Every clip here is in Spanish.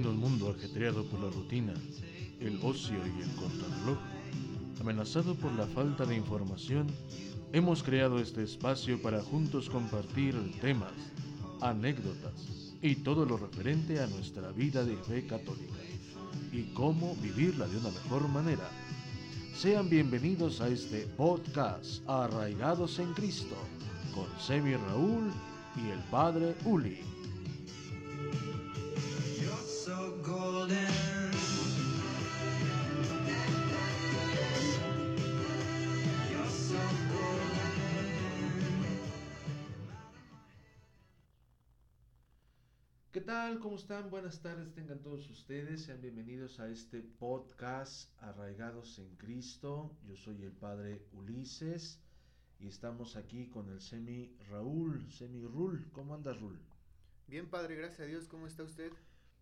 En un mundo ajetreado por la rutina, el ocio y el contrarreloj, amenazado por la falta de información, hemos creado este espacio para juntos compartir temas, anécdotas y todo lo referente a nuestra vida de fe católica y cómo vivirla de una mejor manera. Sean bienvenidos a este podcast Arraigados en Cristo con Semi Raúl y el Padre Uli. ¿Qué tal? ¿Cómo están? Buenas tardes, tengan todos ustedes. Sean bienvenidos a este podcast Arraigados en Cristo. Yo soy el Padre Ulises y estamos aquí con el Semi Raúl, Semi Rul. ¿Cómo andas, Rul? Bien, Padre, gracias a Dios. ¿Cómo está usted?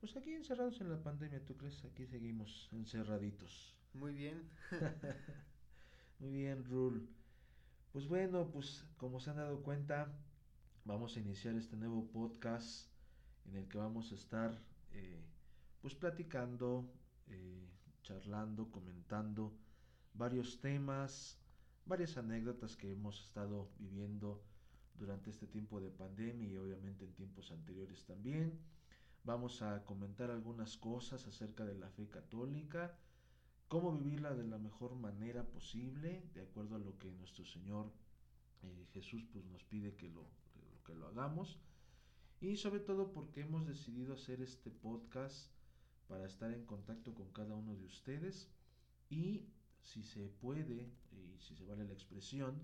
Pues aquí encerrados en la pandemia, ¿tú crees? Aquí seguimos encerraditos. Muy bien. Muy bien, Rul. Pues bueno, pues como se han dado cuenta, vamos a iniciar este nuevo podcast en el que vamos a estar eh, pues platicando, eh, charlando, comentando varios temas, varias anécdotas que hemos estado viviendo durante este tiempo de pandemia y obviamente en tiempos anteriores también. Vamos a comentar algunas cosas acerca de la fe católica, cómo vivirla de la mejor manera posible, de acuerdo a lo que nuestro Señor eh, Jesús pues, nos pide que lo, que lo hagamos y sobre todo porque hemos decidido hacer este podcast para estar en contacto con cada uno de ustedes y si se puede y si se vale la expresión,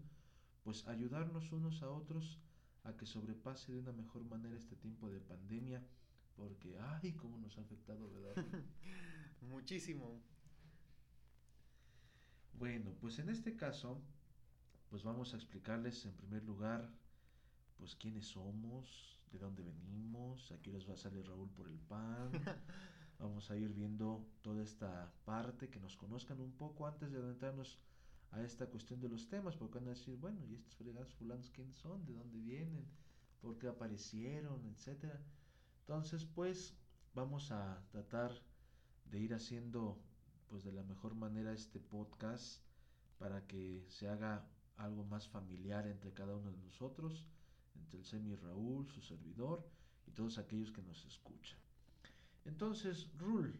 pues ayudarnos unos a otros a que sobrepase de una mejor manera este tiempo de pandemia, porque ay, cómo nos ha afectado, ¿verdad? Muchísimo. Bueno, pues en este caso, pues vamos a explicarles en primer lugar pues quiénes somos, de dónde venimos, a qué horas va a salir Raúl por el pan. Vamos a ir viendo toda esta parte, que nos conozcan un poco antes de adentrarnos a esta cuestión de los temas, porque van a decir, bueno, ¿y estos fregados fulanos quiénes son? ¿De dónde vienen? ¿Por qué aparecieron? Etcétera. Entonces, pues, vamos a tratar de ir haciendo pues de la mejor manera este podcast para que se haga algo más familiar entre cada uno de nosotros entre el Semi Raúl, su servidor y todos aquellos que nos escuchan. Entonces, Rul,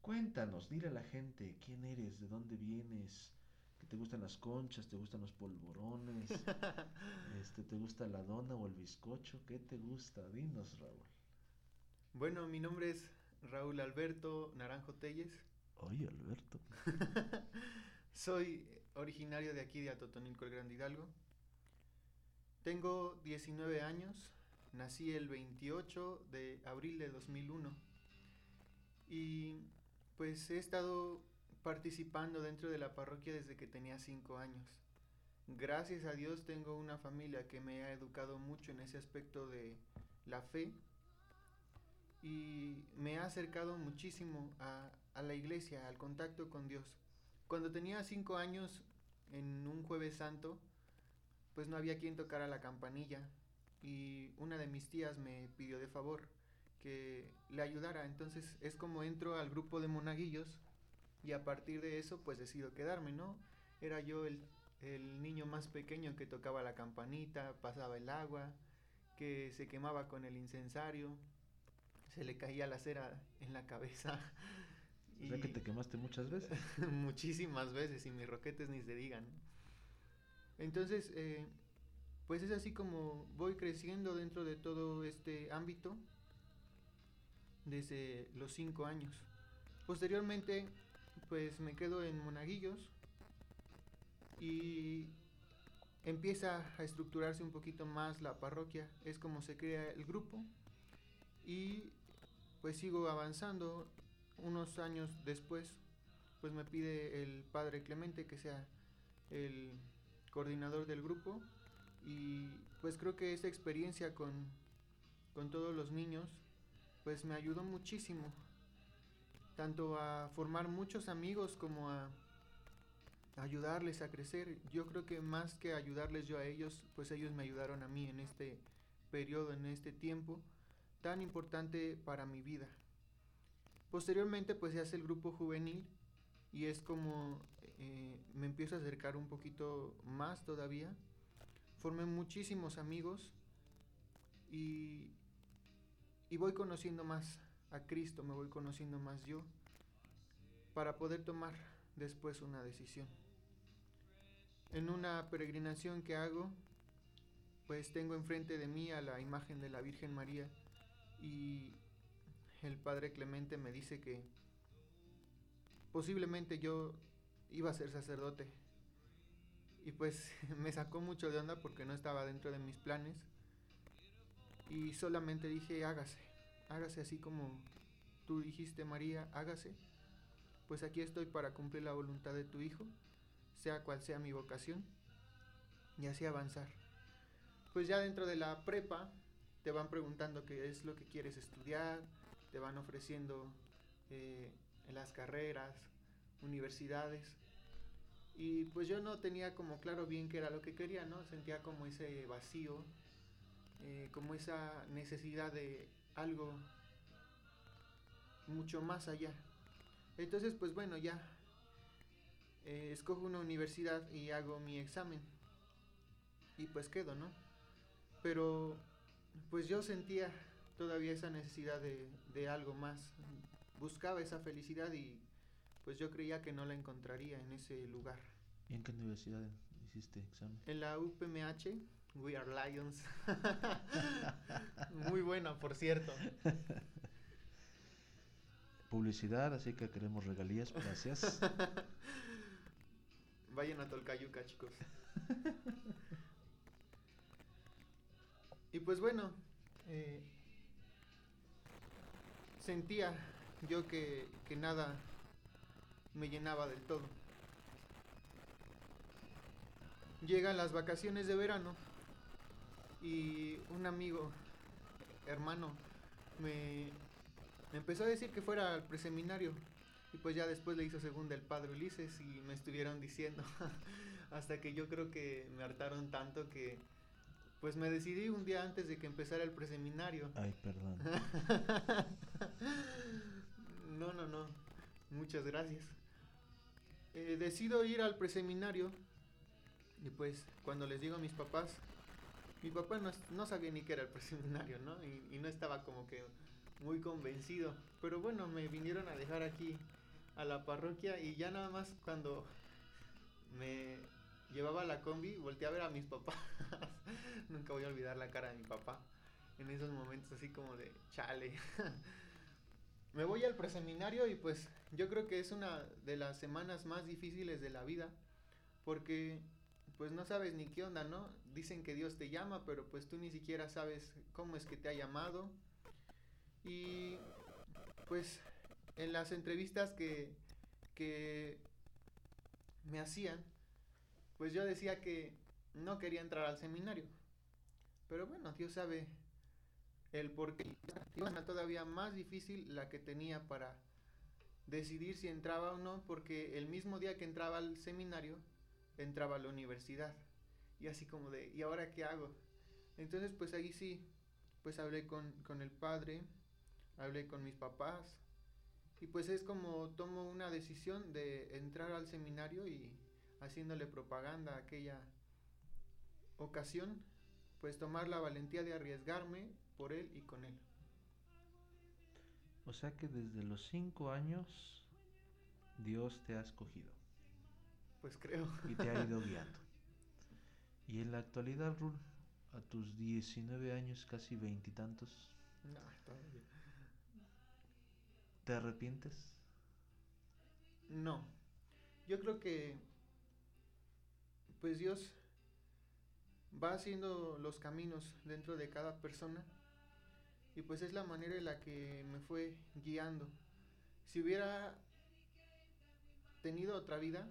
cuéntanos, dile a la gente quién eres, de dónde vienes, que te gustan las conchas, te gustan los polvorones, este, te gusta la dona o el bizcocho, ¿qué te gusta? Dinos, Raúl. Bueno, mi nombre es Raúl Alberto Naranjo Telles. Oye, Alberto. Soy originario de aquí de Atotonilco, el Gran Hidalgo. Tengo 19 años, nací el 28 de abril de 2001 y pues he estado participando dentro de la parroquia desde que tenía 5 años. Gracias a Dios tengo una familia que me ha educado mucho en ese aspecto de la fe y me ha acercado muchísimo a, a la iglesia, al contacto con Dios. Cuando tenía 5 años, en un jueves santo, pues no había quien tocara la campanilla y una de mis tías me pidió de favor que le ayudara. Entonces es como entro al grupo de monaguillos y a partir de eso pues decido quedarme, ¿no? Era yo el, el niño más pequeño que tocaba la campanita, pasaba el agua, que se quemaba con el incensario, se le caía la cera en la cabeza. O sea que te quemaste muchas veces. Muchísimas veces y mis roquetes ni se digan. Entonces, eh, pues es así como voy creciendo dentro de todo este ámbito desde los cinco años. Posteriormente, pues me quedo en Monaguillos y empieza a estructurarse un poquito más la parroquia. Es como se crea el grupo y pues sigo avanzando. Unos años después, pues me pide el padre Clemente que sea el coordinador del grupo y pues creo que esa experiencia con, con todos los niños pues me ayudó muchísimo tanto a formar muchos amigos como a ayudarles a crecer. Yo creo que más que ayudarles yo a ellos, pues ellos me ayudaron a mí en este periodo, en este tiempo tan importante para mi vida. Posteriormente pues se hace el grupo juvenil y es como eh, me empiezo a acercar un poquito más todavía. Formé muchísimos amigos y, y voy conociendo más a Cristo, me voy conociendo más yo para poder tomar después una decisión. En una peregrinación que hago, pues tengo enfrente de mí a la imagen de la Virgen María y el padre Clemente me dice que posiblemente yo iba a ser sacerdote. Y pues me sacó mucho de onda porque no estaba dentro de mis planes. Y solamente dije, hágase, hágase así como tú dijiste, María, hágase. Pues aquí estoy para cumplir la voluntad de tu Hijo, sea cual sea mi vocación, y así avanzar. Pues ya dentro de la prepa te van preguntando qué es lo que quieres estudiar, te van ofreciendo eh, las carreras, universidades. Y pues yo no tenía como claro bien qué era lo que quería, ¿no? Sentía como ese vacío, eh, como esa necesidad de algo mucho más allá. Entonces, pues bueno, ya eh, escojo una universidad y hago mi examen. Y pues quedo, ¿no? Pero pues yo sentía todavía esa necesidad de, algo más. Buscaba esa felicidad y pues yo creía que no la encontraría en ese lugar. ¿Y en qué universidad hiciste examen? En la UPMH, We Are Lions. Muy buena, por cierto. Publicidad, así que queremos regalías, gracias. Vayan a Tolcayuca, chicos. y pues bueno, eh, sentía yo que, nada me llenaba del todo. Llegan las vacaciones de verano y un amigo, hermano, me, me empezó a decir que fuera al preseminario. Y pues ya después le hizo segunda el padre Ulises y me estuvieron diciendo, hasta que yo creo que me hartaron tanto que pues me decidí un día antes de que empezara el preseminario. Ay, perdón. no, no, no. Muchas gracias. Eh, decido ir al preseminario y pues cuando les digo a mis papás, mi papá no, sabía ni qué era el preseminario, ¿no? Y, y, no estaba como que muy convencido. Pero bueno, me vinieron a dejar aquí a la parroquia y ya nada más cuando me llevaba la combi, volteé a ver a mis papás. Nunca voy a olvidar la cara de mi papá en esos momentos así como de chale. Me voy al preseminario y pues yo creo que es una de las semanas más difíciles de la vida porque pues no sabes ni qué onda, ¿no? Dicen que Dios te llama, pero pues tú ni siquiera sabes cómo es que te ha llamado. Y pues en las entrevistas que, que me hacían, pues yo decía que no quería entrar al seminario. Pero bueno, Dios sabe el por qué. Todavía más difícil la que tenía para decidir si entraba o no, porque el mismo día que entraba al seminario, entraba a la universidad. Y así como de, ¿y ahora qué hago? Entonces pues ahí sí, pues hablé con, con el padre, hablé con mis papás, y pues es como tomo una decisión de entrar al seminario y haciéndole propaganda a aquella ocasión, pues tomar la valentía de arriesgarme por él y con él. O sea que desde los cinco años Dios te ha escogido. Pues creo. Y te ha ido guiando. Y en la actualidad, Rul, a tus 19 años, casi veintitantos, no, ¿te arrepientes? No. Yo creo que pues Dios va haciendo los caminos dentro de cada persona y pues es la manera en la que me fue guiando. Si hubiera tenido otra vida,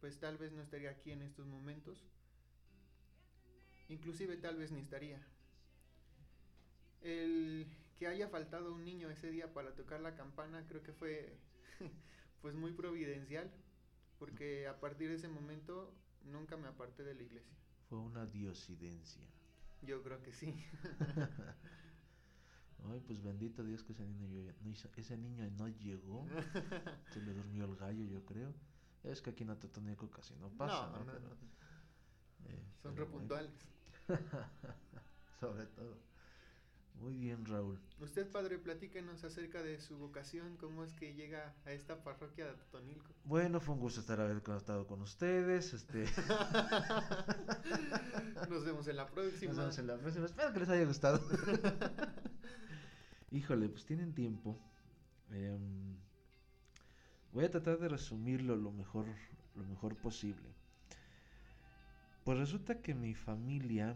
pues tal vez no estaría aquí en estos momentos. Inclusive tal vez ni estaría. El que haya faltado un niño ese día para tocar la campana creo que fue pues muy providencial porque a partir de ese momento nunca me aparté de la iglesia. Fue una diosidencia. Yo creo que sí. Ay, pues bendito Dios que ese niño, no hizo- ese niño no llegó. Se le durmió el gallo, yo creo. Es que aquí en Atotonilco casi no pasa, ¿no? no, no, Pero, no. eh, Son repuntuales. sobre todo. Muy bien, Raúl. Usted, padre, platíquenos acerca de su vocación, cómo es que llega a esta parroquia de Totonilco. Bueno, fue un gusto estar haber estado con ustedes. Este, Nos vemos en la próxima. nos vemos en la próxima. Espero que les haya gustado. Híjole, pues tienen tiempo. Em, voy a tratar de resumirlo lo mejor, lo mejor posible. Pues resulta que mi familia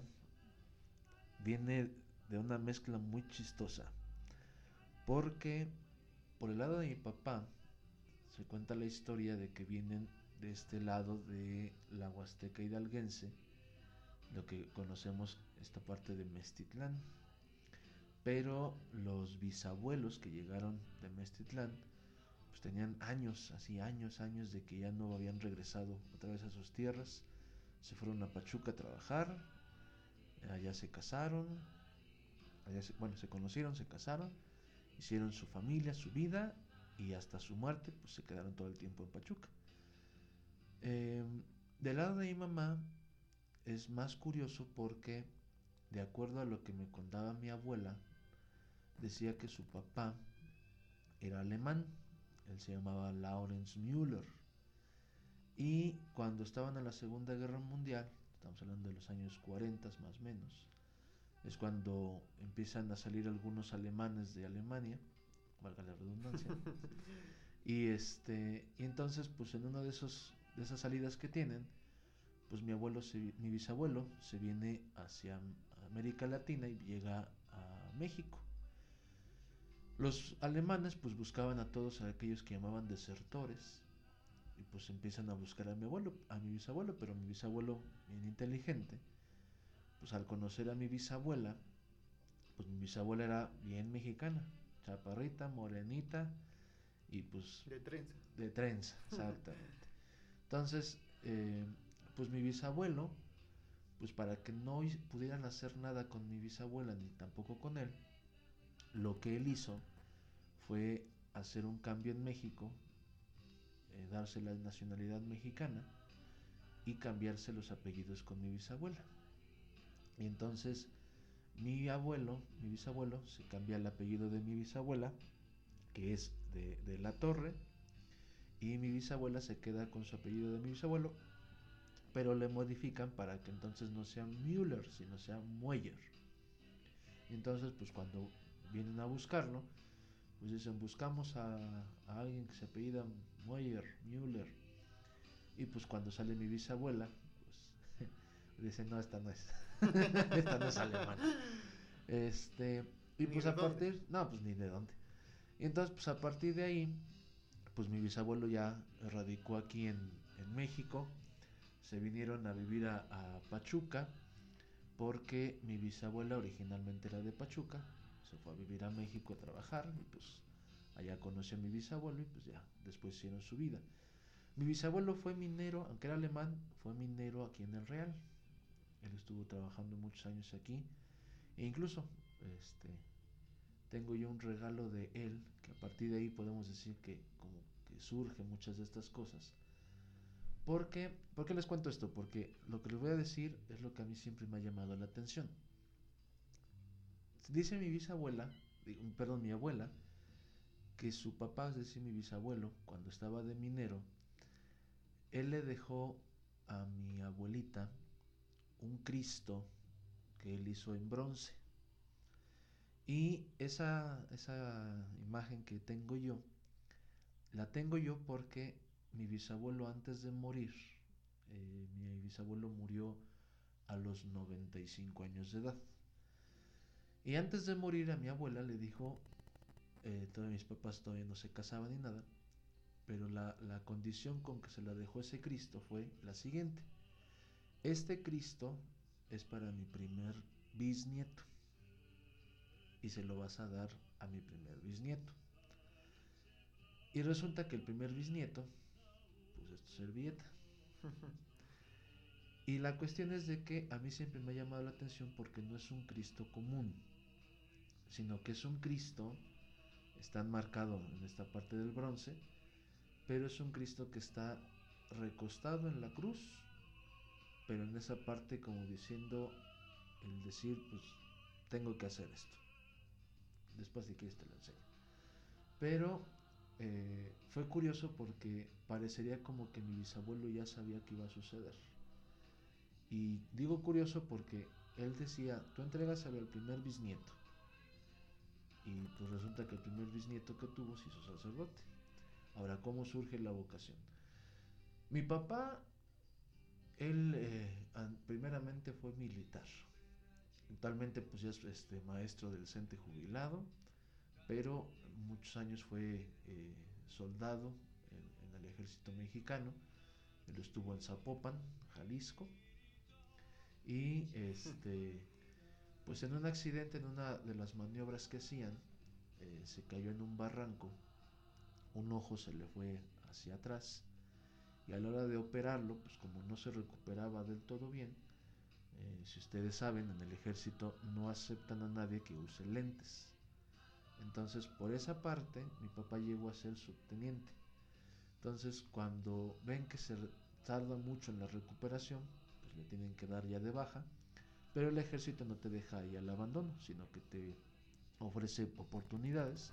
viene de una mezcla muy chistosa. Porque por el lado de mi papá se cuenta la historia de que vienen de este lado de la Huasteca hidalguense, lo que conocemos esta parte de Mestitlán. Pero los bisabuelos que llegaron de Mestitlán, pues tenían años, así años, años de que ya no habían regresado otra vez a sus tierras. Se fueron a Pachuca a trabajar, allá se casaron, allá se- bueno, se conocieron, se casaron, hicieron su familia, su vida y hasta su muerte, pues se quedaron todo el tiempo en Pachuca. Em, del lado de mi mamá es más curioso porque, de acuerdo a lo que me contaba mi abuela, decía que su papá era alemán, él se llamaba Lawrence Müller. Y cuando estaban en la Segunda Guerra Mundial, estamos hablando de los años 40 más o menos, es cuando empiezan a salir algunos alemanes de Alemania, valga la redundancia, y este, y entonces pues en una de esos de esas salidas que tienen, pues mi abuelo se, mi bisabuelo se viene hacia América Latina y llega a México. Los alemanes pues buscaban a todos aquellos que llamaban desertores y pues empiezan a buscar a mi abuelo, a mi bisabuelo, pero mi bisabuelo bien inteligente, pues al conocer a mi bisabuela, pues mi bisabuela era bien mexicana, chaparrita, morenita y pues De trenza. de trenza, exactamente. Entonces, eh, pues mi bisabuelo, pues para que no pudieran hacer nada con mi bisabuela ni tampoco con él, lo que él hizo fue hacer un cambio en México, eh, darse la nacionalidad mexicana y cambiarse los apellidos con mi bisabuela. Y entonces mi abuelo, mi bisabuelo, se cambia el apellido de mi bisabuela, que es de, de la Torre, y mi bisabuela se queda con su apellido de mi bisabuelo, pero le modifican para que entonces no sea Müller, sino sea Mueller. Entonces, pues cuando vienen a buscarlo, pues dicen, buscamos a, a alguien que se apellida Mueller, Müller. Y pues cuando sale mi bisabuela, pues dicen, no, esta no es. esta no es alemana. Este, y pues a dónde. partir, no, pues ni de dónde. Y entonces, pues a partir de ahí, pues mi bisabuelo ya radicó aquí en, en México. Se vinieron a vivir a, a Pachuca porque mi bisabuela originalmente era de Pachuca. Se fue a vivir a México a trabajar y pues allá conoció a mi bisabuelo y pues ya después hicieron su vida. Mi bisabuelo fue minero, aunque era alemán, fue minero aquí en el Real. Él estuvo trabajando muchos años aquí e incluso este tengo yo un regalo de él que a partir de ahí podemos decir que como que surgen muchas de estas cosas. Porque, ¿Por qué les cuento esto? Porque lo que les voy a decir es lo que a mí siempre me ha llamado la atención. Dice mi bisabuela, perdón, mi abuela, que su papá, es decir, mi bisabuelo, cuando estaba de minero, él le dejó a mi abuelita un Cristo que él hizo en bronce. Y esa, esa imagen que tengo yo, la tengo yo porque mi bisabuelo antes de morir, eh, mi bisabuelo murió a los 95 años de edad. Y antes de morir a mi abuela le dijo, eh, todavía mis papás todavía no se casaban ni nada, pero la, la condición con que se la dejó ese Cristo fue la siguiente. Este Cristo es para mi primer bisnieto y se lo vas a dar a mi primer bisnieto. Y resulta que el primer bisnieto, pues es tu servilleta. Y la cuestión es de que a mí siempre me ha llamado la atención porque no es un Cristo común. Sino que es un Cristo, está enmarcado en esta parte del bronce, pero es un Cristo que está recostado en la cruz, pero en esa parte como diciendo el decir, pues tengo que hacer esto. Después si quieres lo enseño. Pero eh, fue curioso porque parecería como que mi bisabuelo ya sabía que iba a suceder. Y digo curioso porque él decía, tú entregas al primer bisnieto. Y pues resulta que el primer bisnieto que tuvo se hizo sacerdote. Ahora, ¿cómo surge la vocación? Mi papá, él eh, primeramente fue militar. Actualmente pues ya es este, maestro del CENTE jubilado, pero muchos años fue eh, soldado en, en, el ejército mexicano. Él estuvo en Zapopan, Jalisco. Y este, pues en un accidente, en una de las maniobras que hacían, eh, se cayó en un barranco, un ojo se le fue hacia atrás y a la hora de operarlo, pues como no se recuperaba del todo bien, eh, si ustedes saben, en el ejército no aceptan a nadie que use lentes. Entonces, por esa parte, mi papá llegó a ser subteniente. Entonces, cuando ven que se tarda mucho en la recuperación, pues le tienen que dar ya de baja, pero el ejército no te deja ahí al abandono, sino que te ofrece oportunidades.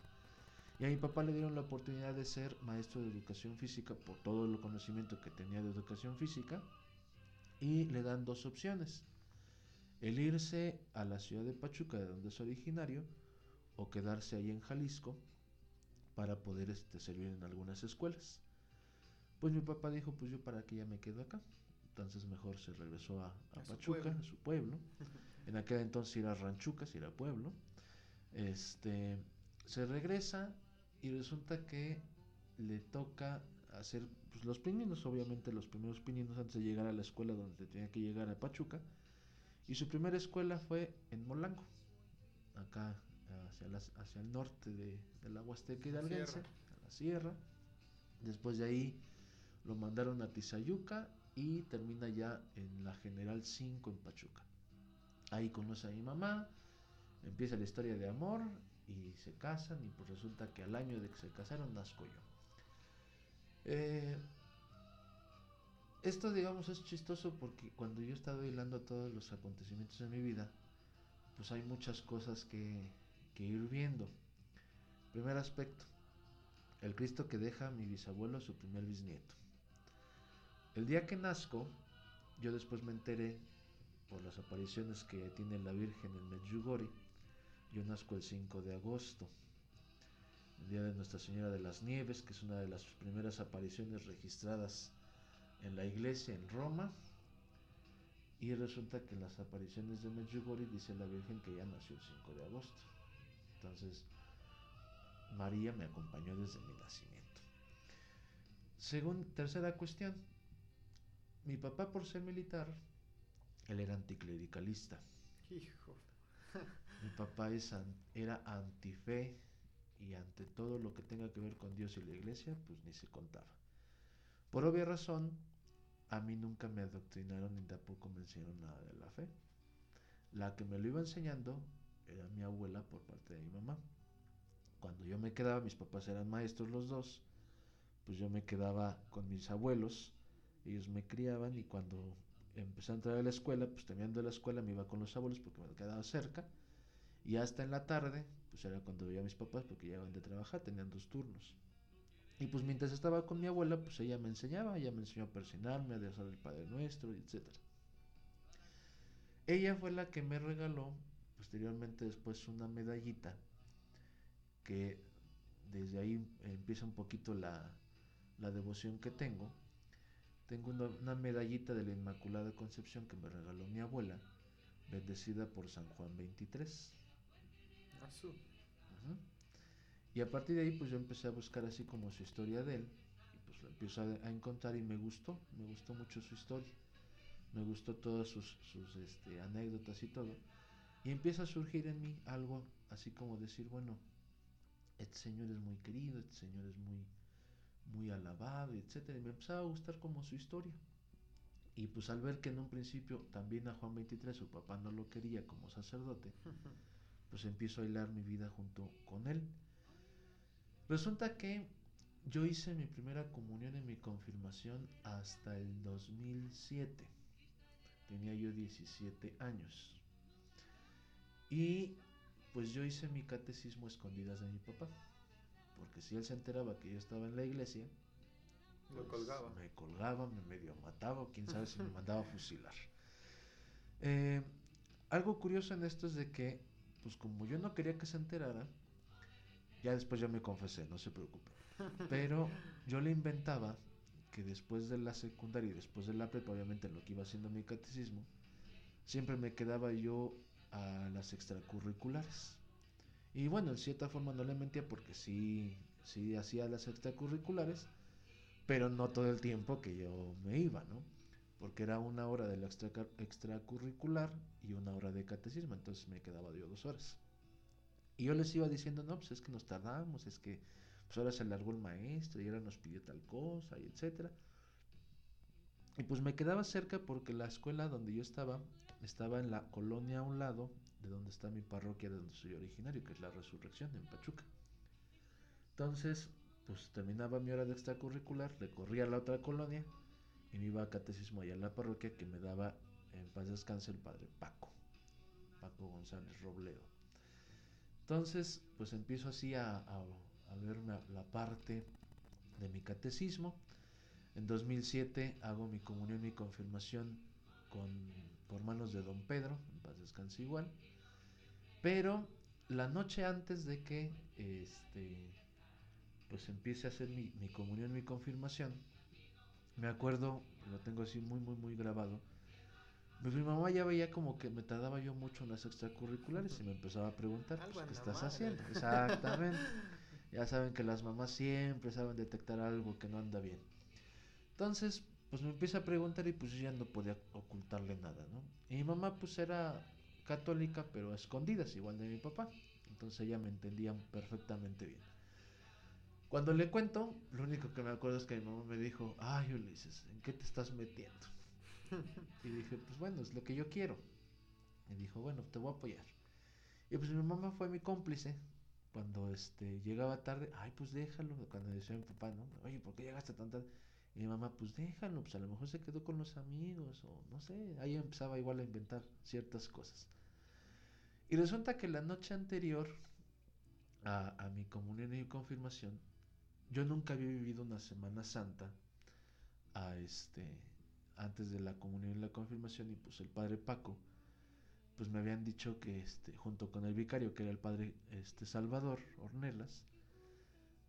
Y a mi papá le dieron la oportunidad de ser maestro de educación física por todo el conocimiento que tenía de educación física. Y le dan dos opciones. El irse a la ciudad de Pachuca, de donde es originario, o quedarse ahí en Jalisco para poder este, servir en algunas escuelas. Pues mi papá dijo, pues yo para qué ya me quedo acá. Entonces mejor se regresó a, a, Pachuca, su a su pueblo. en aquel entonces era Ranchuca, si era pueblo. Este, se regresa y resulta que le toca hacer pues, los pininos, obviamente los primeros pininos antes de llegar a la escuela donde tenía que llegar a Pachuca. Y su primera escuela fue en Molango, acá hacia, las, hacia el norte de, de la Huasteca Hidalguense, a la sierra. Después de ahí lo mandaron a Tizayuca y termina ya en la General 5 en Pachuca. Ahí conoce a mi mamá, empieza la historia de amor y se casan y pues resulta que al año de que se casaron nazco yo. Eh, esto digamos es chistoso porque cuando yo he estado hilando todos los acontecimientos de mi vida, pues hay muchas cosas que, que ir viendo. Primer aspecto, el Cristo que deja a mi bisabuelo su primer bisnieto. El día que nazco, yo después me enteré por las apariciones que tiene la Virgen en Medjugorje. Yo nazco el 5 de agosto, el día de Nuestra Señora de las Nieves, que es una de las primeras apariciones registradas en la iglesia en Roma. Y resulta que en las apariciones de Medjugorje dice la Virgen que ya nació el 5 de agosto. Entonces, María me acompañó desde mi nacimiento. Según tercera cuestión, mi papá por ser militar, él era anticlericalista. Hijo. mi papá es, era antife y ante todo lo que tenga que ver con Dios y la iglesia, pues ni se contaba. Por obvia razón, a mí nunca me adoctrinaron ni tampoco me enseñaron nada de la fe. La que me lo iba enseñando era mi abuela por parte de mi mamá. Cuando yo me quedaba, mis papás eran maestros los dos, pues yo me quedaba con mis abuelos, ellos me criaban y cuando empecé a entrar a la escuela, pues terminando la escuela me iba con los abuelos porque me quedaba cerca y hasta en la tarde, pues era cuando veía a mis papás porque llegaban de trabajar, tenían dos turnos. Y pues mientras estaba con mi abuela, pues ella me enseñaba, ella me enseñó a persinarme, a rezar el Padre Nuestro, etc. Ella fue la que me regaló posteriormente después una medallita que desde ahí empieza un poquito la, la devoción que tengo. Tengo una, una, medallita de la Inmaculada Concepción que me regaló mi abuela, bendecida por San Juan 23. Azul. -huh. Y a partir de ahí pues yo empecé a buscar así como su historia de él. Y pues lo empiezo a, a encontrar y me gustó, me gustó mucho su historia. Me gustó todas sus, sus este, anécdotas y todo. Y empieza a surgir en mí algo así como decir, bueno, este señor es muy querido, este señor es muy, muy alabado, etc. Y me empezaba a gustar como su historia. Y pues al ver que en un principio también a Juan 23 su papá no lo quería como sacerdote, pues empiezo a hilar mi vida junto con él. Resulta que yo hice mi primera comunión y mi confirmación hasta el 2007. Tenía yo 17 años. Y pues yo hice mi catecismo escondidas de mi papá. Porque si él se enteraba que yo estaba en la iglesia, Lo colgaba. me colgaba, me medio mataba, o quién sabe si me mandaba a fusilar. Eh, algo curioso en esto es de que, pues como yo no quería que se enterara, ya después ya me confesé, no se preocupe. Pero yo le inventaba que después de la secundaria y después de la prepa, obviamente en lo que iba haciendo mi catecismo, siempre me quedaba yo a las extracurriculares. Y bueno, en cierta forma no le mentía porque sí, sí hacía las extracurriculares, pero no todo el tiempo que yo me iba, ¿no? Porque era una hora de la extra, extracurricular y una hora de catecismo, entonces me quedaba yo dos horas. Y yo les iba diciendo, no, pues es que nos tardamos, es que pues ahora se largó el maestro y ahora nos pidió tal cosa y etcétera. Y pues me quedaba cerca porque la escuela donde yo estaba estaba en la colonia a un lado de donde está mi parroquia, de donde soy originario, que es la Resurrección en Pachuca. Entonces, pues terminaba mi hora de extracurricular, recorría la otra colonia y me iba a catecismo allá en la parroquia que me daba en paz descanse el padre Paco, Paco González Robledo. Entonces, pues empiezo así a, a, a ver la, la parte de mi catecismo. En 2007 hago mi comunión y confirmación con, por manos de don Pedro, en paz descanse igual. Pero la noche antes de que este, pues empiece a hacer mi, mi comunión, mi confirmación, me acuerdo, lo tengo así muy, muy, muy grabado. Mi, mi mamá ya veía como que me tardaba yo mucho en las extracurriculares y me empezaba a preguntar, pues, ¿qué estás mal, haciendo? Exactamente. Ya saben que las mamás siempre saben detectar algo que no anda bien. Entonces, pues me empieza a preguntar y pues yo ya no podía ocultarle nada, ¿no? Y mi mamá pues era católica, pero a escondidas, igual de mi papá. Entonces ella me entendía perfectamente bien. Cuando le cuento, lo único que me acuerdo es que mi mamá me dijo, ay Ulises, ¿en qué te estás metiendo? y dije, pues bueno, es lo que yo quiero. Y dijo, bueno, te voy a apoyar. Y pues mi mamá fue mi cómplice. Cuando este llegaba tarde, ay, pues déjalo. Cuando decía mi papá, ¿no? Oye, ¿por qué llegaste tan tarde? Y mi mamá, pues déjalo, pues a lo mejor se quedó con los amigos, o no sé. Ahí empezaba igual a inventar ciertas cosas. Y resulta que la noche anterior a, a mi comunión y confirmación, yo nunca había vivido una Semana Santa a este antes de la comunión y la confirmación y pues el padre Paco pues me habían dicho que este junto con el vicario que era el padre este Salvador Ornelas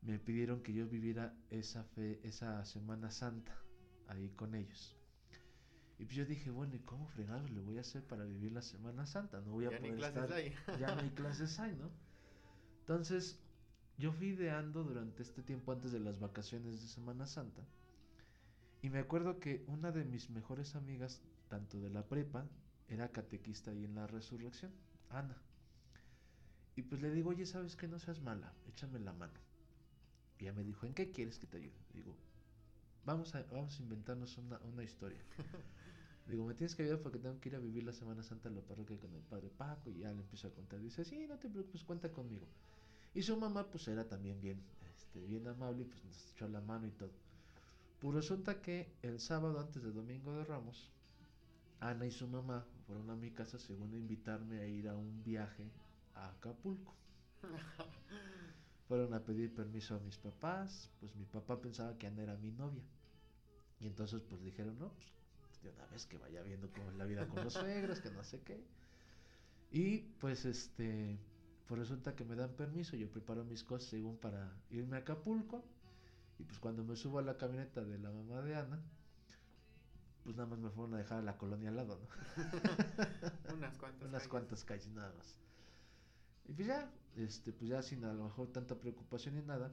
me pidieron que yo viviera esa fe esa Semana Santa ahí con ellos y pues yo dije bueno y cómo fregados le voy a hacer para vivir la Semana Santa no voy a Ya ni poder clases estar hay. ya no hay clases hay no entonces yo fui ideando durante este tiempo antes de las vacaciones de Semana Santa y me acuerdo que una de mis mejores amigas, tanto de la prepa, era catequista ahí en la resurrección, Ana. Y pues le digo, oye, ¿sabes qué? No seas mala, échame la mano. Y ella me dijo, ¿en qué quieres que te ayude? Digo, vamos a, vamos a inventarnos una, una historia. Digo, me tienes que ayudar porque tengo que ir a vivir la Semana Santa en la parroquia con el padre Paco. Y ya le empiezo a contar. Dice, sí, no te preocupes, cuenta conmigo. Y su mamá, pues era también bien, este, bien amable y pues nos echó la mano y todo. Pues resulta que el sábado antes de Domingo de Ramos, Ana y su mamá fueron a mi casa según invitarme a ir a un viaje a Acapulco. Fueron a pedir permiso a mis papás, pues mi papá pensaba que Ana era mi novia. Y entonces pues dijeron, no, pues de una vez que vaya viendo cómo es la vida con los suegros, que no sé qué. Y pues este, pues resulta que me dan permiso, yo preparo mis cosas según para irme a Acapulco. Y pues cuando me subo a la camioneta de la mamá de Ana, pues nada más me fueron a dejar a la colonia al lado, ¿no? Unas cuantas. Unas calles. cuantas calles nada más. Y pues ya, este, pues ya sin a lo mejor tanta preocupación ni nada,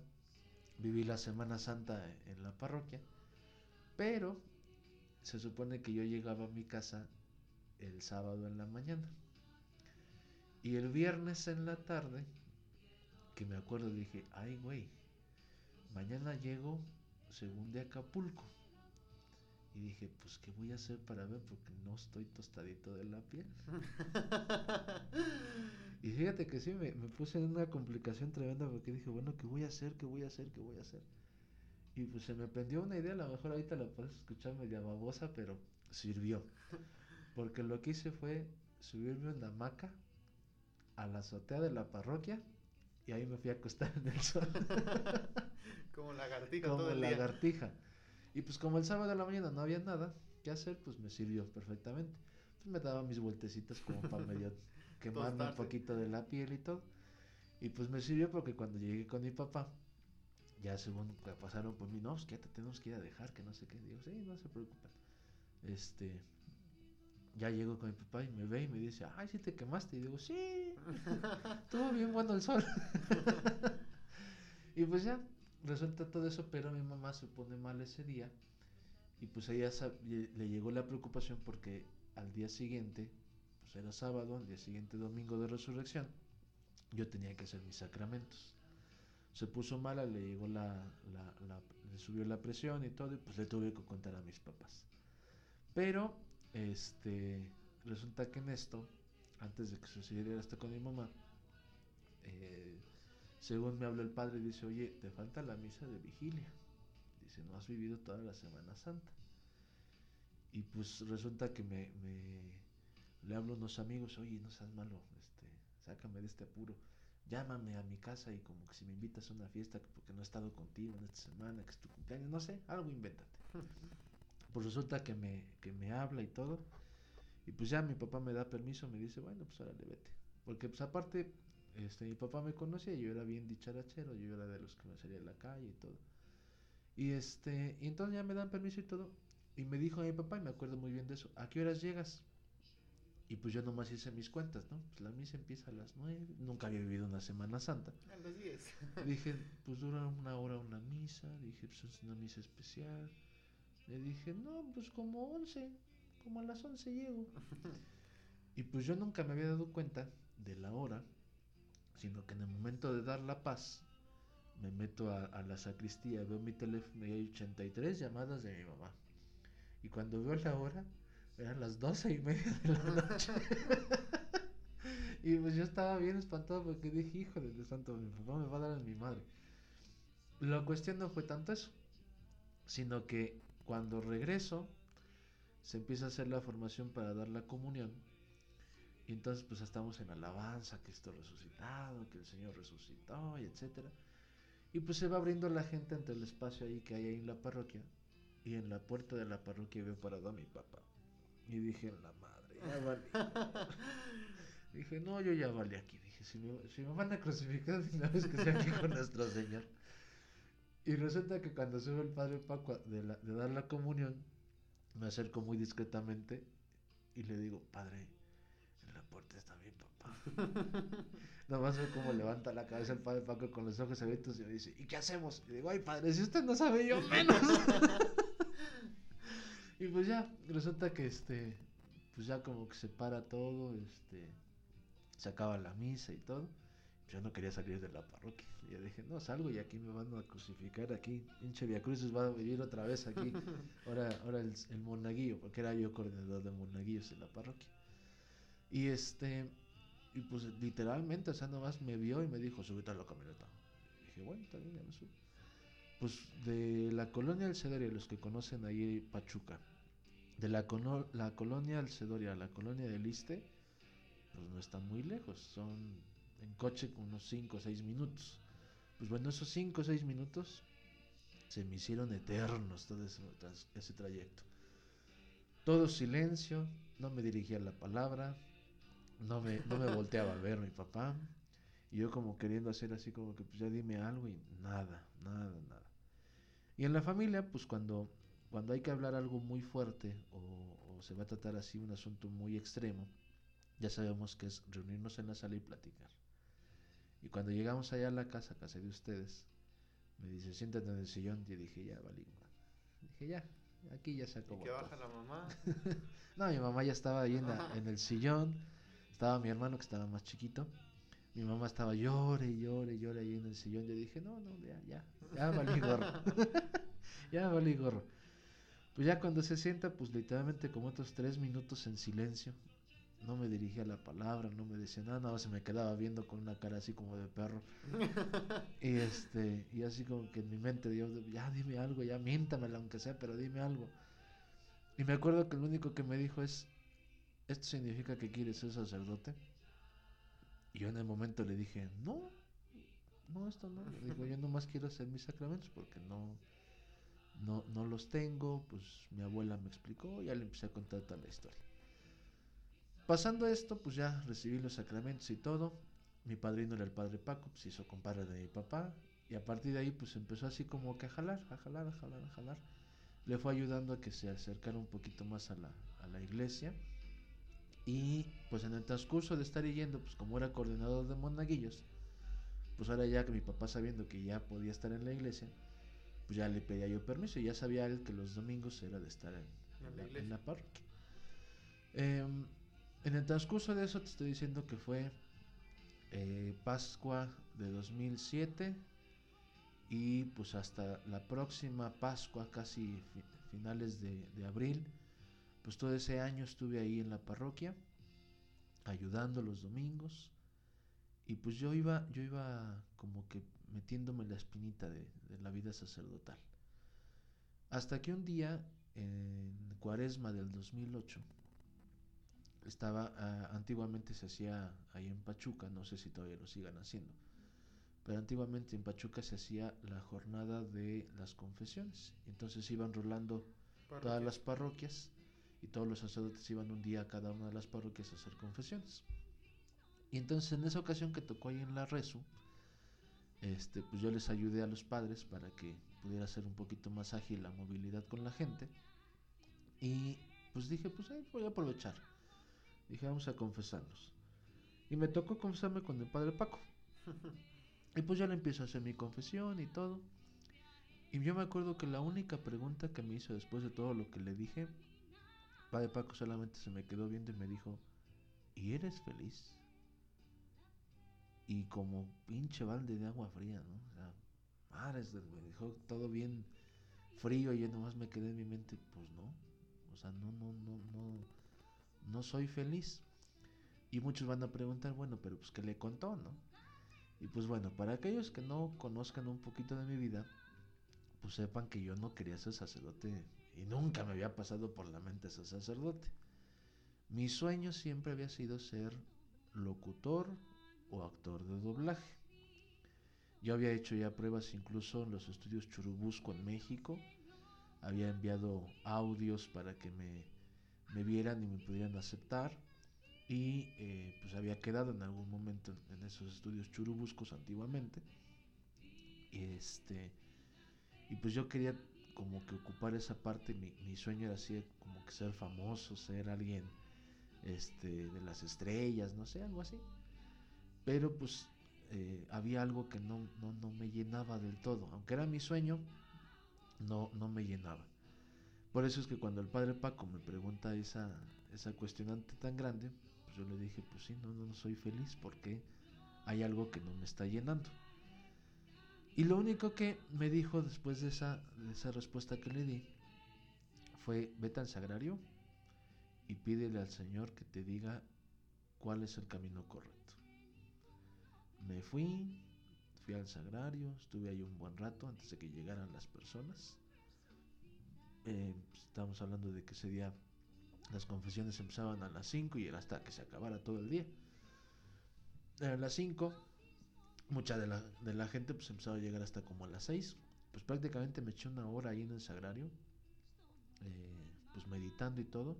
viví la Semana Santa en la parroquia, pero se supone que yo llegaba a mi casa el sábado en la mañana. Y el viernes en la tarde, que me acuerdo, dije, ay güey, mañana llego según de Acapulco. Y dije, pues, ¿qué voy a hacer para ver? Porque no estoy tostadito de la piel. y fíjate que sí, me, me, puse en una complicación tremenda porque dije, bueno, ¿qué voy a hacer? ¿Qué voy a hacer? ¿Qué voy a hacer? Y pues se me prendió una idea, a lo mejor ahorita la puedes escuchar media babosa, pero sirvió. Porque lo que hice fue subirme una hamaca a la azotea de la parroquia y ahí me fui a acostar en el sol. como lagartija como todo el lagartija. Y pues como el sábado de la mañana no había nada que hacer, pues me sirvió perfectamente. Pues me daba mis vueltecitas como para medio quemarme un poquito de la piel y todo. Y pues me sirvió porque cuando llegué con mi papá, ya según pasaron por mí, no, pues que te tenemos que ir a dejar, que no sé qué. Digo, sí, no se preocupen. Este, ya llego con mi papá y me ve y me dice, ay, sí te quemaste. Y digo, sí, estuvo bien bueno el sol. y pues ya, resulta todo eso, pero mi mamá se pone mal ese día. Y pues ella le llegó la preocupación porque al día siguiente, pues era sábado, al día siguiente domingo de resurrección, yo tenía que hacer mis sacramentos. Se puso mala, le llegó la, subió la presión y todo, y pues le tuve que contar a mis papás. Pero este, resulta que en esto, antes de que sucediera esto con mi mamá, eh, según me habló el padre, dice, oye, te falta la misa de vigilia. Dice, no has vivido toda la Semana Santa. Y pues resulta que me, le hablo a unos amigos, oye, no seas malo, este, sácame de este apuro. Llámame a mi casa y como que si me invitas a una fiesta porque no he estado contigo en esta semana, que es tu cumpleaños, no sé, algo invéntate. pues resulta que me, que me habla y todo. Y pues ya mi papá me da permiso, me dice, bueno, pues órale, vete. Porque pues aparte, este, mi papá me conocía, yo era bien dicharachero, yo era de los que me salía a la calle y todo. Y este, y entonces ya me dan permiso y todo. Y me dijo a mi papá, y me acuerdo muy bien de eso, ¿a qué horas llegas? Y pues yo nomás hice mis cuentas, ¿no? Pues la misa empieza a las nueve, nunca había vivido una Semana Santa. A las diez. Dije, pues dura una hora una misa, dije, pues es una misa especial. Le dije, no, pues como 11, como a las 11 llego. y pues yo nunca me había dado cuenta de la hora, sino que en el momento de dar la paz, me meto a, la sacristía, veo mi teléfono y hay 83 llamadas de mi mamá. Y cuando veo la hora, eran las 12 y media de la noche. y pues yo estaba bien espantado porque dije, hijo de santo, mi papá me va a dar a mi madre. La cuestión no fue tanto eso, sino que cuando regreso, se empieza a hacer la formación para dar la comunión. Y entonces pues estamos en alabanza, que esto resucitado, que el Señor resucitó, y etcétera. Y pues se va abriendo la gente entre el espacio ahí que hay ahí en la parroquia. Y en la puerta de la parroquia veo parado a mi papá. Y dije, la madre, ya vale. dije, no, yo ya vale aquí. Dije, si me, si me van a crucificar, una vez que sea aquí con nuestro Señor. Y resulta que cuando sube el padre Paco de, de dar la comunión, me acerco muy discretamente y le digo, padre, Nomás ve cómo levanta la cabeza el padre Paco con los ojos abiertos y me dice, ¿y qué hacemos? Y digo, ay padre, si usted no sabe, yo menos. y pues ya, resulta que este, pues ya como que se para todo, este, se acaba la misa y todo. Yo no quería salir de la parroquia. Y yo dije, no, salgo y aquí me van a crucificar aquí. Pinche Via Crucis va a vivir otra vez aquí. Ahora, ahora el, el monaguillo, porque era yo coordinador de monaguillos en la parroquia. Y este, y pues literalmente, o sea, nomás me vio y me dijo, subite a la camioneta. Y dije, bueno, también ya me subo. Pues de la colonia Alcedoria, los que conocen ahí Pachuca, de la, la colonia Alcedoria a la colonia del Iste, pues no están muy lejos, son en coche unos 5 o 6 minutos. Pues bueno, esos 5 o 6 minutos se me hicieron eternos todo ese, ese trayecto. Todo silencio, no me dirigía la palabra, no me, no me volteaba a ver mi papá. Y yo como queriendo hacer así como que pues ya dime algo y nada, nada, nada. Y en la familia, pues cuando, cuando hay que hablar algo muy fuerte o, o se va a tratar así un asunto muy extremo, ya sabemos que es reunirnos en la sala y platicar. Y cuando llegamos allá a la casa, casa de ustedes, me dice, siéntate en el sillón. Y dije, ya, vale. Dije, ya, aquí ya se acabó. ¿Y que baja la mamá? no, mi mamá ya estaba ahí en, en, el sillón. Estaba mi hermano que estaba más chiquito. Mi mamá estaba llore, llore, llore ahí en el sillón. Yo dije, no, no, ya, ya, ya valí gorro. ya valí gorro. Pues ya cuando se sienta, pues literalmente como otros tres minutos en silencio. No me dirigía la palabra, no me decía nada, nada se me quedaba viendo con una cara así como de perro. y este, y así como que en mi mente Dios, ya dime algo, ya miéntamela aunque sea, pero dime algo. Y me acuerdo que lo único que me dijo es, ¿esto significa que quieres ser sacerdote? Y yo en el momento le dije, no, no, esto no. Le digo, yo nomás quiero hacer mis sacramentos porque no, no, no los tengo. Pues mi abuela me explicó, ya le empecé a contar toda la historia. Pasando esto, pues ya recibí los sacramentos y todo. Mi padrino era el padre Paco, pues hizo compadre de mi papá. Y a partir de ahí, pues empezó así como que a jalar, a jalar, a jalar, a jalar. Le fue ayudando a que se acercara un poquito más a la, a la iglesia. Y pues en el transcurso de estar yendo, pues como era coordinador de monaguillos, pues ahora ya que mi papá sabiendo que ya podía estar en la iglesia, pues ya le pedía yo permiso y ya sabía él que los domingos era de estar en, la, parroquia. Em, en el transcurso de eso te estoy diciendo que fue eh, Pascua de 2007 y pues hasta la próxima Pascua, casi finales de, de abril, pues todo ese año estuve ahí en la parroquia, ayudando los domingos. Y pues yo iba, yo iba como que metiéndome la espinita de, la vida sacerdotal. Hasta que un día, en cuaresma del 2008, estaba, ah, antiguamente se hacía ahí en Pachuca, no sé si todavía lo sigan haciendo, pero antiguamente en Pachuca se hacía la jornada de las confesiones. Entonces iban rolando todas las parroquias y todos los sacerdotes iban un día a cada una de las parroquias a hacer confesiones. Y entonces en esa ocasión que tocó ahí en la Resu, este, pues yo les ayudé a los padres para que pudiera ser un poquito más ágil la movilidad con la gente. Y pues dije, pues voy a aprovechar. Dije, vamos a confesarnos. Y me tocó confesarme con el padre Paco. y pues ya le empiezo a hacer mi confesión y todo. Y yo me acuerdo que la única pregunta que me hizo después de todo lo que le dije Padre Paco solamente se me quedó viendo y me dijo, ¿y eres feliz? Y como pinche balde de agua fría, ¿no? O sea, me dijo todo bien frío y yo nomás me quedé en mi mente, pues no. O sea, no, no, no, no, no soy feliz. Y muchos van a preguntar, bueno, pero pues ¿qué le contó, no? Y pues bueno, para aquellos que no conozcan un poquito de mi vida, pues sepan que yo no quería ser sacerdote y nunca me había pasado por la mente ser sacerdote. Mi sueño siempre había sido ser locutor o actor de doblaje. Yo había hecho ya pruebas incluso en los estudios Churubusco en México. Había enviado audios para que me, me vieran y me pudieran aceptar. Y eh, pues había quedado en algún momento en esos estudios Churubuscos antiguamente. Este, y pues yo quería como que ocupar esa parte, mi, sueño era así, como que ser famoso, ser alguien este, de las estrellas, no sé, algo así. Pero pues eh, había algo que no, no, no, me llenaba del todo, aunque era mi sueño, no, no me llenaba. Por eso es que cuando el padre Paco me pregunta esa, esa cuestionante tan grande, pues yo le dije, pues sí, no, no soy feliz porque hay algo que no me está llenando. Y lo único que me dijo después de esa, de esa respuesta que le di fue, vete al sagrario y pídele al Señor que te diga cuál es el camino correcto. Me fui, fui al sagrario, estuve ahí un buen rato antes de que llegaran las personas. Eh, pues, estábamos hablando de que ese día las confesiones empezaban a las 5 y era hasta que se acabara todo el día. A las 5 mucha de la, de la gente pues empezó a llegar hasta como a las 6. Pues prácticamente me eché una hora ahí en el sagrario, eh, pues meditando y todo.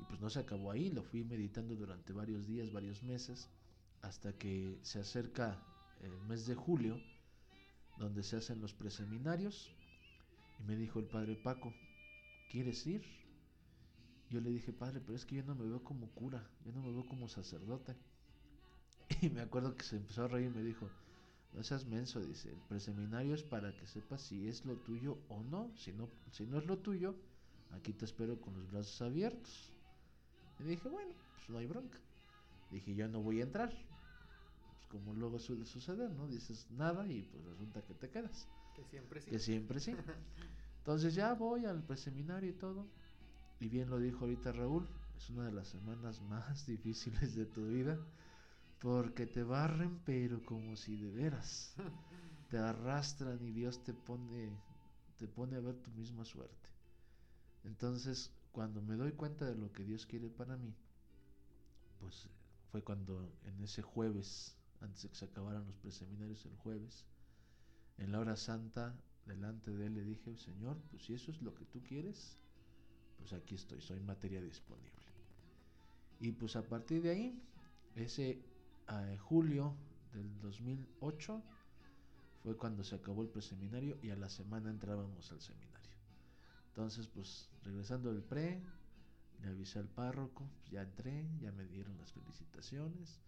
Y pues no se acabó ahí, lo fui meditando durante varios días, varios meses, hasta que se acerca el mes de julio, donde se hacen los preseminarios. Y me dijo el padre Paco, ¿quieres ir? Yo le dije, padre, pero es que yo no me veo como cura, yo no me veo como sacerdote. Y me acuerdo que se empezó a reír y me dijo, no seas menso, dice, el preseminario es para que sepas si es lo tuyo o no. Si no, si no es lo tuyo, aquí te espero con los brazos abiertos. Y dije, bueno, pues no hay bronca. Dije, yo no voy a entrar. Pues como luego suele suceder, ¿no? Dices nada y pues resulta que te quedas. Que siempre sí. Que siempre sí. Entonces ya voy al preseminario y todo. Y bien lo dijo ahorita Raúl, es una de las semanas más difíciles de tu vida. Porque te barren, pero como si de veras. Te arrastran y Dios te pone, te pone a ver tu misma suerte. Entonces, cuando me doy cuenta de lo que Dios quiere para mí, pues fue cuando en ese jueves, antes de que se acabaran los preseminarios el jueves, en la hora santa, delante de él le dije, Señor, pues si eso es lo que tú quieres, pues aquí estoy, soy materia disponible. Y pues a partir de ahí, ese uh, julio del 2008 fue cuando se acabó el preseminario y a la semana entrábamos al seminario. Entonces, pues regresando del pre, le avisé al párroco, pues ya entré, ya me dieron las felicitaciones.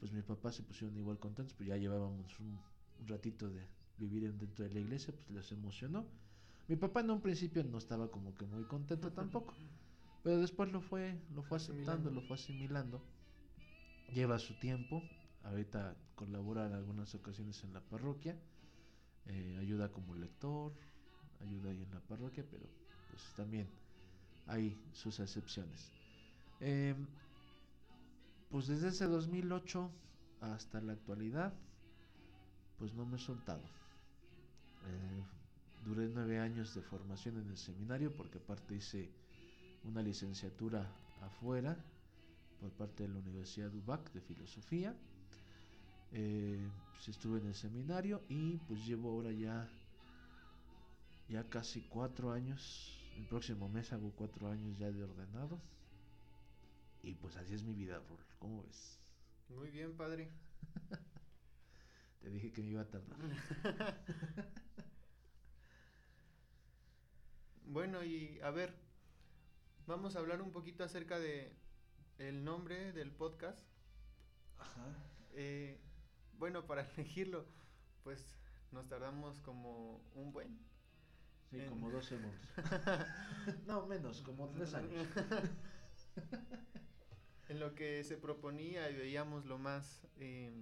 Pues mis papás se pusieron igual contentos, pues ya llevábamos un, un ratito de vivir dentro de la iglesia, pues les emocionó. Mi papá en un principio no estaba como que muy contento tampoco, pero después lo fue, lo fue aceptando, lo fue asimilando. Lleva su tiempo, ahorita colabora en algunas ocasiones en la parroquia, eh, ayuda como lector, ayuda ahí en la parroquia, pero pues también hay sus excepciones. Eh, pues desde ese 2008 hasta la actualidad, pues no me he soltado. Eh, duré nueve años de formación en el seminario porque aparte hice una licenciatura afuera por parte de la Universidad de UBAC de Filosofía. Eh, pues estuve en el seminario y pues llevo ahora ya ya casi cuatro años. El próximo mes hago cuatro años ya de ordenado. Y pues así es mi vida, Rol. ¿Cómo ves? Muy bien, padre. Te dije que me iba a tardar. bueno, y a ver, vamos a hablar un poquito acerca de el nombre del podcast. Ajá. Eh, bueno, para elegirlo, pues nos tardamos como un buen. Sí, En- como dos segundos. no, menos, como tres años. en lo que se proponía y veíamos lo más eh,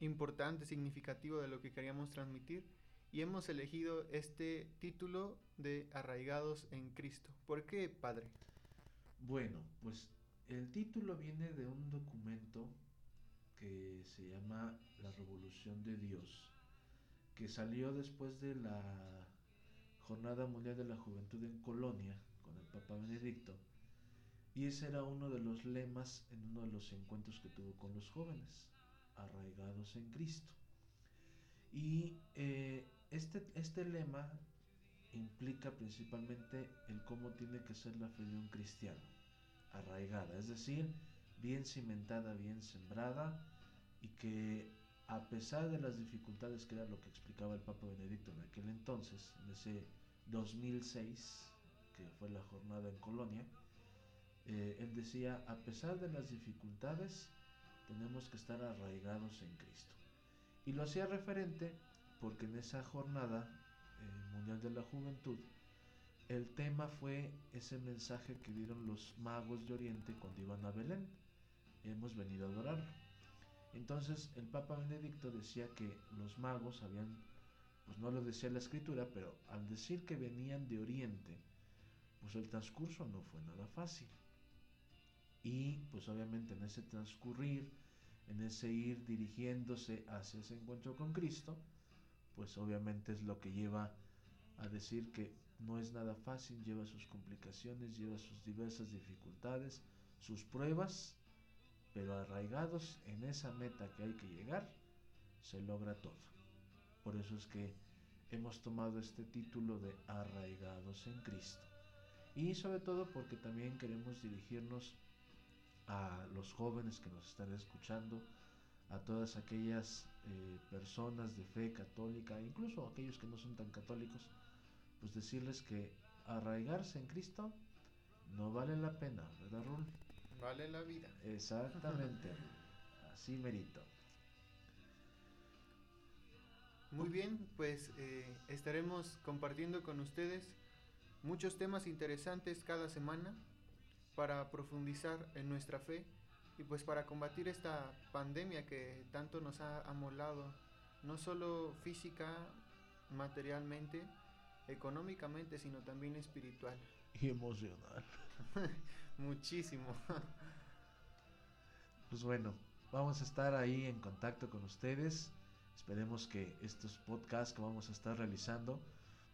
importante, significativo de lo que queríamos transmitir. Y hemos elegido este título de Arraigados en Cristo. ¿Por qué, padre? Bueno, pues el título viene de un documento que se llama La Revolución de Dios, que salió después de la Jornada Mundial de la Juventud en Colonia con el Papa Benedicto. Y ese era uno de los lemas en uno de los encuentros que tuvo con los jóvenes, arraigados en Cristo. Y eh, este, este lema implica principalmente el cómo tiene que ser la fe de un cristiano, arraigada, es decir, bien cimentada, bien sembrada y que a pesar de las dificultades que era lo que explicaba el Papa Benedicto en aquel entonces, en ese 2006, que fue la jornada en Colonia, eh, él decía, a pesar de las dificultades, tenemos que estar arraigados en Cristo. Y lo hacía referente porque en esa jornada eh, mundial de la juventud, el tema fue ese mensaje que dieron los magos de Oriente cuando iban a Belén. Hemos venido a adorarlo. Entonces el Papa Benedicto decía que los magos habían, pues no lo decía la escritura, pero al decir que venían de Oriente, pues el transcurso no fue nada fácil. Y pues obviamente en ese transcurrir, en ese ir dirigiéndose hacia ese encuentro con Cristo, pues obviamente es lo que lleva a decir que no es nada fácil, lleva sus complicaciones, lleva sus diversas dificultades, sus pruebas, pero arraigados en esa meta que hay que llegar, se logra todo. Por eso es que hemos tomado este título de arraigados en Cristo. Y sobre todo porque también queremos dirigirnos a los jóvenes que nos están escuchando, a todas aquellas eh, personas de fe católica, incluso aquellos que no son tan católicos, pues decirles que arraigarse en Cristo no vale la pena, ¿verdad, Rul? Vale la vida. Exactamente, así merito. Muy bien, pues eh, estaremos compartiendo con ustedes muchos temas interesantes cada semana para profundizar en nuestra fe y pues para combatir esta pandemia que tanto nos ha amolado, no solo física, materialmente, económicamente, sino también espiritual. Y emocional. Muchísimo. Pues bueno, vamos a estar ahí en contacto con ustedes. Esperemos que estos podcasts que vamos a estar realizando,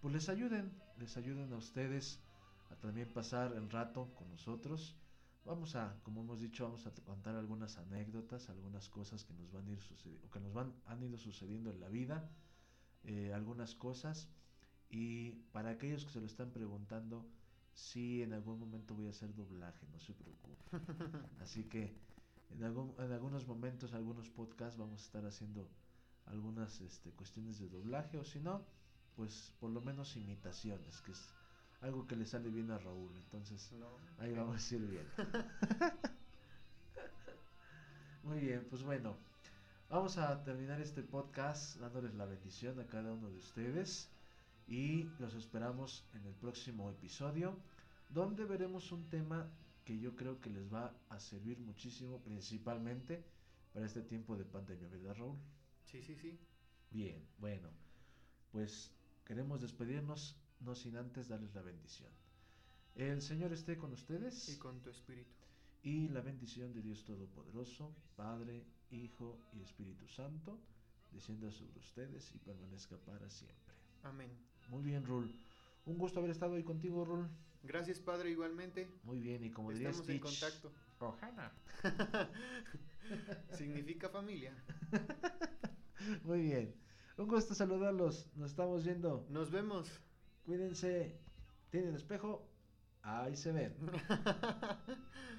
pues les ayuden, les ayuden a ustedes a también pasar el rato con nosotros. Vamos a, como hemos dicho, vamos a contar algunas anécdotas, algunas cosas que nos van a ir sucediendo, que nos van, han ido sucediendo en la vida, eh, algunas cosas. Y para aquellos que se lo están preguntando, sí, en algún momento voy a hacer doblaje, no se preocupen. Así que en, algún, en algunos momentos, algunos podcasts, vamos a estar haciendo algunas este, cuestiones de doblaje, o si no, pues por lo menos imitaciones, que es algo que le sale bien a Raúl. Entonces, ahí vamos a ir bien. Muy bien, pues bueno, vamos a terminar este podcast dándoles la bendición a cada uno de ustedes y los esperamos en el próximo episodio donde veremos un tema que yo creo que les va a servir muchísimo, principalmente para este tiempo de pandemia, ¿verdad Raúl? Sí, sí, sí. Bien, bueno, pues queremos despedirnos no sin antes darles la bendición. El Señor esté con ustedes. Y con tu espíritu. Y la bendición de Dios Todopoderoso, Padre, Hijo y Espíritu Santo, descienda sobre ustedes y permanezca para siempre. Amén. Muy bien, Rul. Un gusto haber estado ahí contigo, Rul. Gracias, Padre, igualmente. Muy bien, y como diría Estamos en contacto. Ojana. Significa familia. Muy bien. Un gusto saludarlos. Nos estamos viendo. Nos vemos. Cuídense. ¿Tienen espejo? Ahí se ven.